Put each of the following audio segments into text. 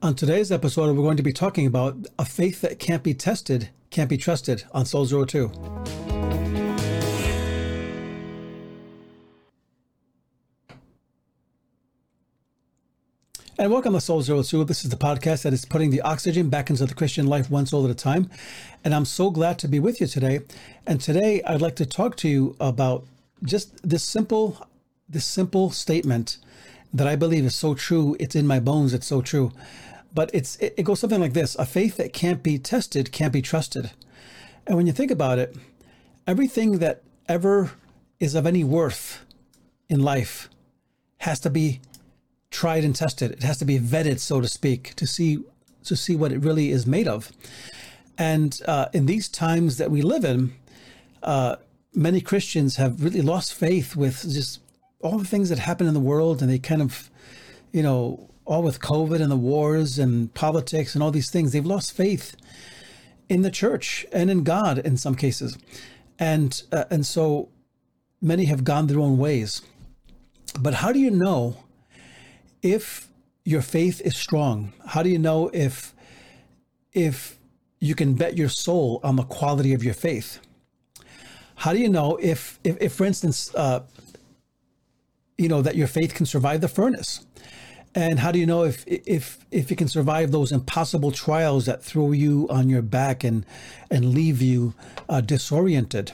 On today's episode, we're going to be talking about a faith that can't be tested, can't be trusted on Soul Zero Two. And welcome to Soul Zero Two. This is the podcast that is putting the oxygen back into the Christian life one soul at a time. And I'm so glad to be with you today. And today I'd like to talk to you about just this simple, this simple statement that I believe is so true. It's in my bones. It's so true. But it's it, it goes something like this: a faith that can't be tested can't be trusted. And when you think about it, everything that ever is of any worth in life has to be tried and tested. It has to be vetted, so to speak, to see to see what it really is made of. And uh, in these times that we live in, uh, many Christians have really lost faith with just all the things that happen in the world, and they kind of, you know, all with COVID and the wars and politics and all these things, they've lost faith in the church and in God in some cases, and uh, and so many have gone their own ways. But how do you know if your faith is strong? How do you know if if you can bet your soul on the quality of your faith? How do you know if if, if for instance, uh, you know that your faith can survive the furnace? And how do you know if if if you can survive those impossible trials that throw you on your back and and leave you uh, disoriented?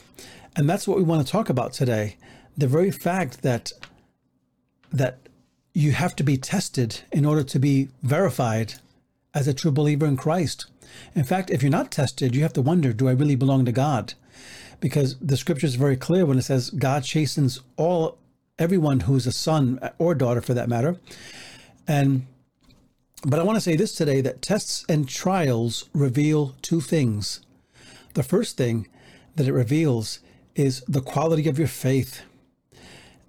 And that's what we want to talk about today. The very fact that that you have to be tested in order to be verified as a true believer in Christ. In fact, if you're not tested, you have to wonder, do I really belong to God? Because the scripture is very clear when it says God chastens all everyone who's a son uh, or daughter for that matter. And but I want to say this today that tests and trials reveal two things. The first thing that it reveals is the quality of your faith.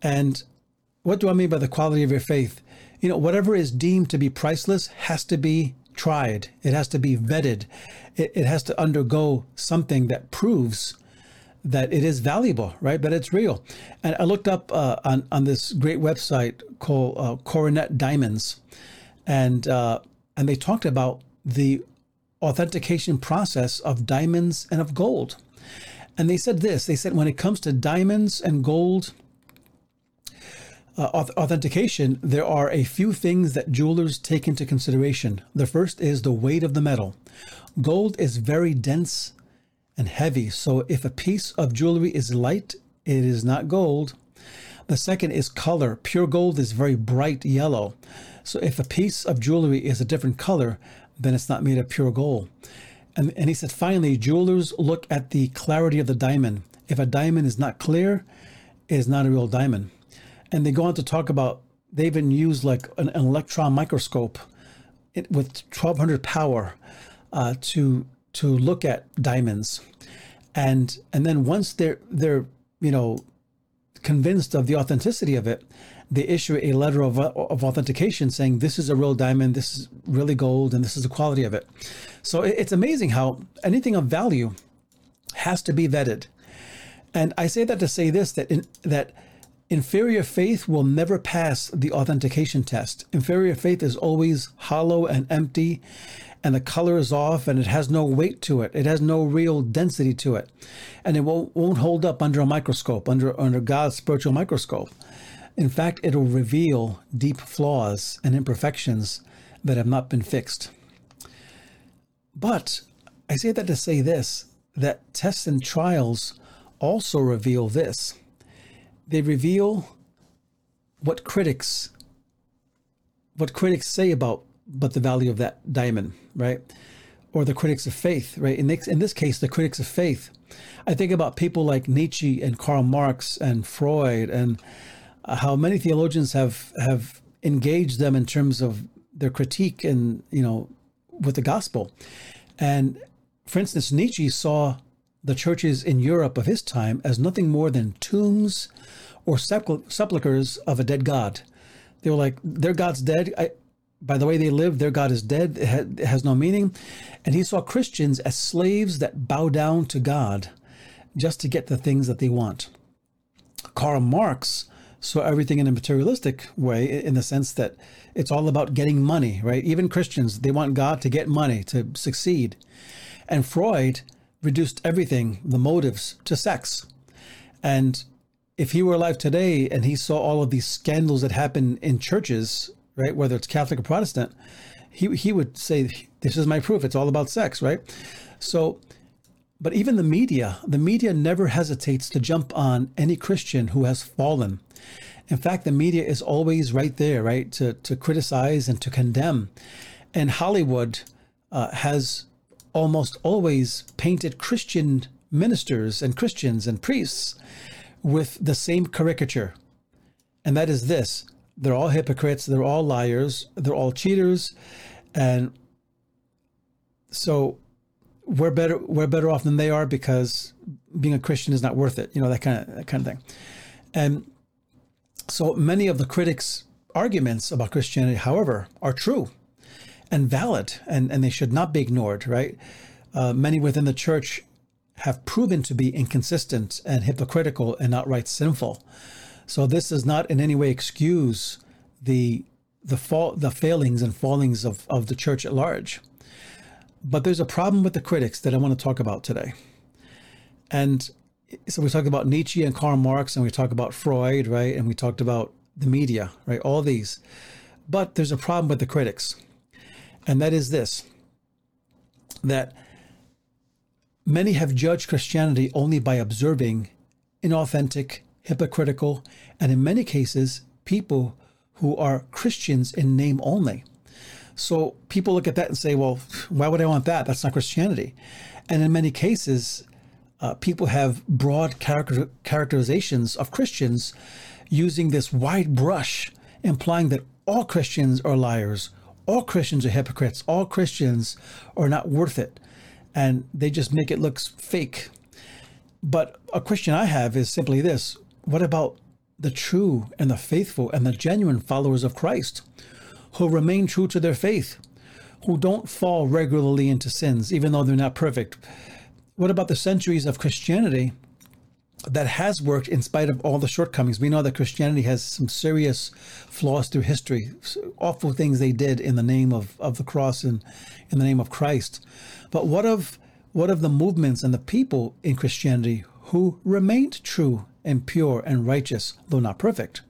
And what do I mean by the quality of your faith? You know, whatever is deemed to be priceless has to be tried, it has to be vetted, it, it has to undergo something that proves that it is valuable, right? But it's real. And I looked up uh, on, on this great website called uh, Coronet Diamonds, and uh, and they talked about the authentication process of diamonds and of gold. And they said this: they said when it comes to diamonds and gold uh, authentication, there are a few things that jewelers take into consideration. The first is the weight of the metal. Gold is very dense and heavy, so if a piece of jewelry is light, it is not gold. The second is color. Pure gold is very bright yellow. So if a piece of jewelry is a different color, then it's not made of pure gold. And, and he said, finally, jewelers look at the clarity of the diamond. If a diamond is not clear, it is not a real diamond and they go on to talk about they even use like an, an electron microscope it, with 1200 power uh, to to look at diamonds. And and then once they're they're you know convinced of the authenticity of it they issue a letter of, of authentication saying this is a real diamond. This is really gold and this is the quality of it. So it's amazing how anything of value has to be vetted. And i say that to say this that in, that Inferior faith will never pass the authentication test. Inferior faith is always hollow and empty, and the color is off, and it has no weight to it. It has no real density to it, and it won't, won't hold up under a microscope, under under God's spiritual microscope. In fact, it'll reveal deep flaws and imperfections that have not been fixed. But I say that to say this that tests and trials also reveal this they reveal what critics what critics say about but the value of that diamond, right? Or the critics of faith, right? In this, in this case, the critics of faith. I think about people like Nietzsche and Karl Marx and Freud and uh, how many theologians have have engaged them in terms of their critique and you know with the gospel. And for instance, Nietzsche saw the churches in Europe of his time as nothing more than tombs or sepulchres of a dead god. They were like, their God's dead. I, by the way they live, their God is dead. It, ha- it has no meaning. And he saw Christians as slaves that bow down to God just to get the things that they want. Karl Marx saw everything in a materialistic way, in the sense that it's all about getting money, right? Even Christians, they want God to get money, to succeed. And Freud reduced everything, the motives, to sex. And if he were alive today and he saw all of these scandals that happen in churches, right, whether it's Catholic or Protestant, he, he would say, This is my proof. It's all about sex, right? So, but even the media, the media never hesitates to jump on any Christian who has fallen. In fact, the media is always right there, right, to, to criticize and to condemn. And Hollywood uh, has almost always painted Christian ministers and Christians and priests with the same caricature. And that is this they're all hypocrites, they're all liars, they're all cheaters. And so we're better we're better off than they are because being a Christian is not worth it, you know, that kind of that kind of thing. And so many of the critics' arguments about Christianity, however, are true and valid and, and they should not be ignored, right? Uh, many within the church have proven to be inconsistent and hypocritical and outright sinful. So this does not in any way excuse the the fall the failings and fallings of, of the church at large. But there's a problem with the critics that I want to talk about today. And so we talked about Nietzsche and Karl Marx and we talked about Freud, right? And we talked about the media, right? All these. But there's a problem with the critics. And that is this that Many have judged Christianity only by observing inauthentic, hypocritical, and in many cases, people who are Christians in name only. So people look at that and say, well, why would I want that? That's not Christianity. And in many cases, uh, people have broad character- characterizations of Christians using this wide brush, implying that all Christians are liars, all Christians are hypocrites, all Christians are not worth it and they just make it look fake. But a question I have is simply this what about the true and the faithful and the genuine followers of Christ who remain true to their faith, who don't fall regularly into sins, even though they're not perfect? What about the centuries of Christianity that has worked in spite of all the shortcomings. We know that Christianity has some serious flaws through history, awful things they did in the name of, of the cross and in the name of Christ. But what of what of the movements and the people in Christianity who remained true and pure and righteous, though not perfect?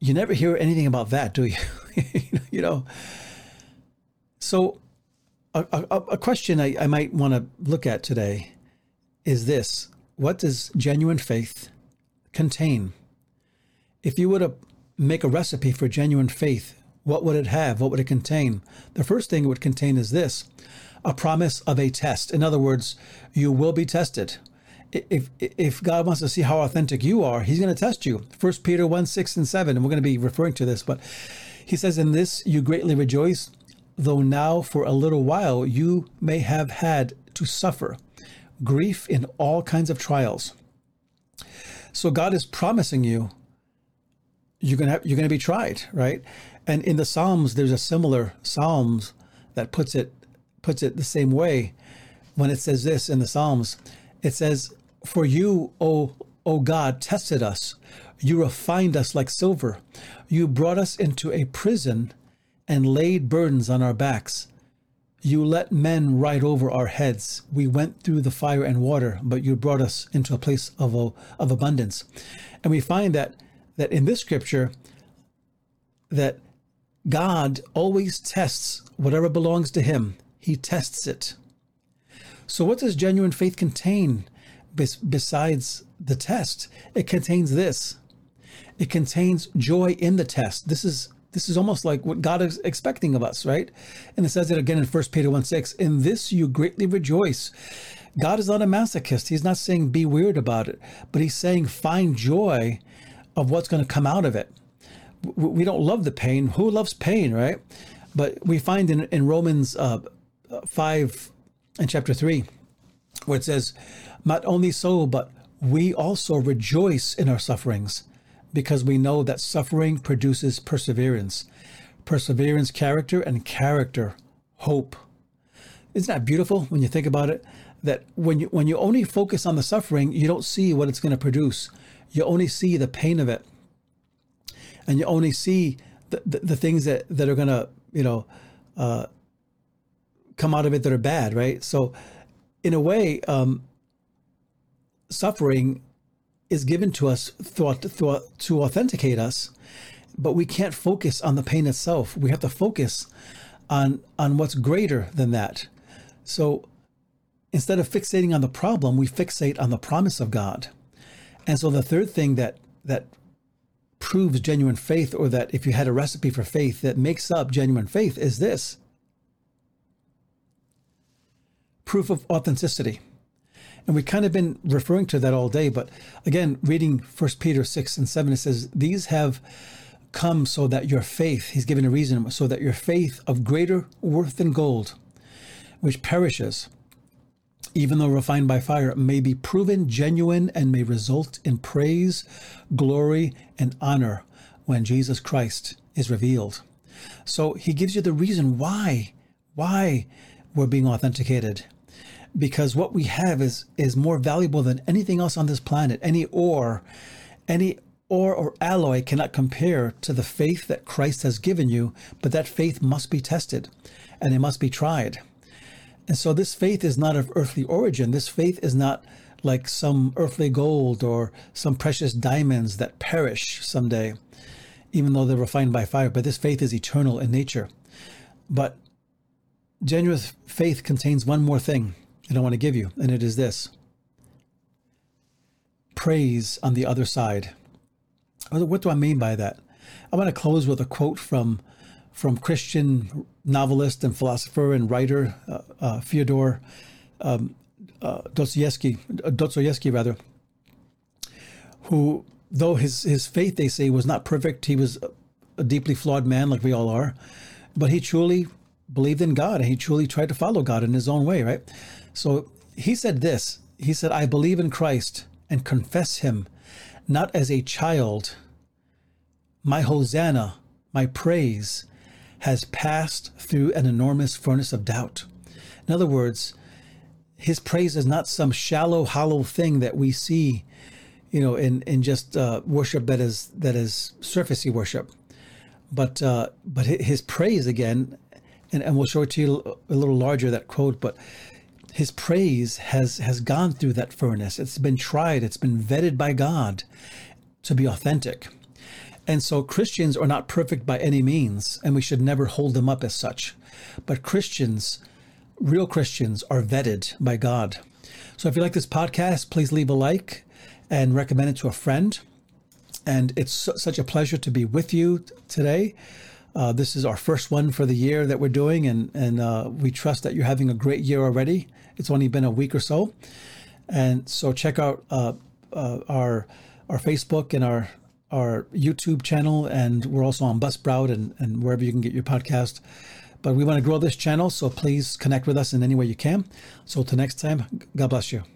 You never hear anything about that, do you? you know. So, a, a, a question I, I might want to look at today is this what does genuine faith contain? If you were to make a recipe for genuine faith, what would it have? What would it contain? The first thing it would contain is this a promise of a test. In other words, you will be tested. If, if God wants to see how authentic you are, He's going to test you. First Peter 1 6 and 7, and we're going to be referring to this, but He says, In this you greatly rejoice, though now for a little while you may have had to suffer grief in all kinds of trials. So God is promising you you're gonna have, you're gonna be tried, right? And in the Psalms, there's a similar Psalms that puts it puts it the same way. When it says this in the Psalms, it says, "For you, O O God, tested us. You refined us like silver. You brought us into a prison and laid burdens on our backs. You let men ride over our heads. We went through the fire and water, but you brought us into a place of, uh, of abundance. And we find that that in this scripture, that God always tests whatever belongs to him. He tests it. So what does genuine faith contain besides the test? It contains this. It contains joy in the test. This is this is almost like what God is expecting of us, right? And it says it again in 1 Peter 1 6. In this you greatly rejoice. God is not a masochist. He's not saying be weird about it, but he's saying find joy of what's going to come out of it. We don't love the pain. Who loves pain, right? But we find in, in Romans uh, 5 and chapter 3, where it says, Not only so, but we also rejoice in our sufferings because we know that suffering produces perseverance. Perseverance, character, and character, hope. Isn't that beautiful when you think about it? That when you when you only focus on the suffering, you don't see what it's going to produce. you only see the pain of it, and you only see the the, the things that that are gonna you know uh, come out of it that are bad, right? So, in a way, um, suffering is given to us to authenticate us, but we can't focus on the pain itself. We have to focus on on what's greater than that. So instead of fixating on the problem, we fixate on the promise of God. And so the third thing that that proves genuine faith, or that if you had a recipe for faith that makes up genuine faith, is this proof of authenticity. And we've kind of been referring to that all day. But again, reading 1 Peter 6 and 7, it says, These have come so that your faith, he's given a reason, so that your faith of greater worth than gold, which perishes, even though refined by fire, may be proven genuine and may result in praise, glory, and honor when Jesus Christ is revealed. So he gives you the reason why, why we're being authenticated because what we have is is more valuable than anything else on this planet. Any ore, any ore or alloy cannot compare to the faith that Christ has given you, but that faith must be tested and it must be tried. And so this faith is not of earthly origin. This faith is not like some earthly gold or some precious diamonds that perish someday, even though they're refined by fire. But this faith is eternal in nature. But genuine faith contains one more thing that I want to give you, and it is this praise on the other side. What do I mean by that? I want to close with a quote from from Christian novelist and philosopher and writer uh, uh, Fyodor um, uh, Dostoevsky, Dostoevsky rather, who, though his his faith they say was not perfect, he was a deeply flawed man like we all are, but he truly believed in God and he truly tried to follow God in his own way, right? So he said this He said, I believe in Christ and confess him not as a child. My hosanna, my praise, has passed through an enormous furnace of doubt. In other words, his praise is not some shallow, hollow thing that we see, you know, in in just uh, worship that is that is surfacey worship, but uh, but his praise again, and, and we'll show it to you a little larger that quote, but his praise has has gone through that furnace. It's been tried, it's been vetted by God to be authentic. And so Christians are not perfect by any means, and we should never hold them up as such. But Christians, real Christians, are vetted by God. So if you like this podcast, please leave a like and recommend it to a friend. And it's such a pleasure to be with you today. Uh, this is our first one for the year that we're doing, and and uh, we trust that you're having a great year already. It's only been a week or so, and so check out uh, uh our our Facebook and our our YouTube channel, and we're also on Buzzsprout and and wherever you can get your podcast. But we want to grow this channel, so please connect with us in any way you can. So till next time, God bless you.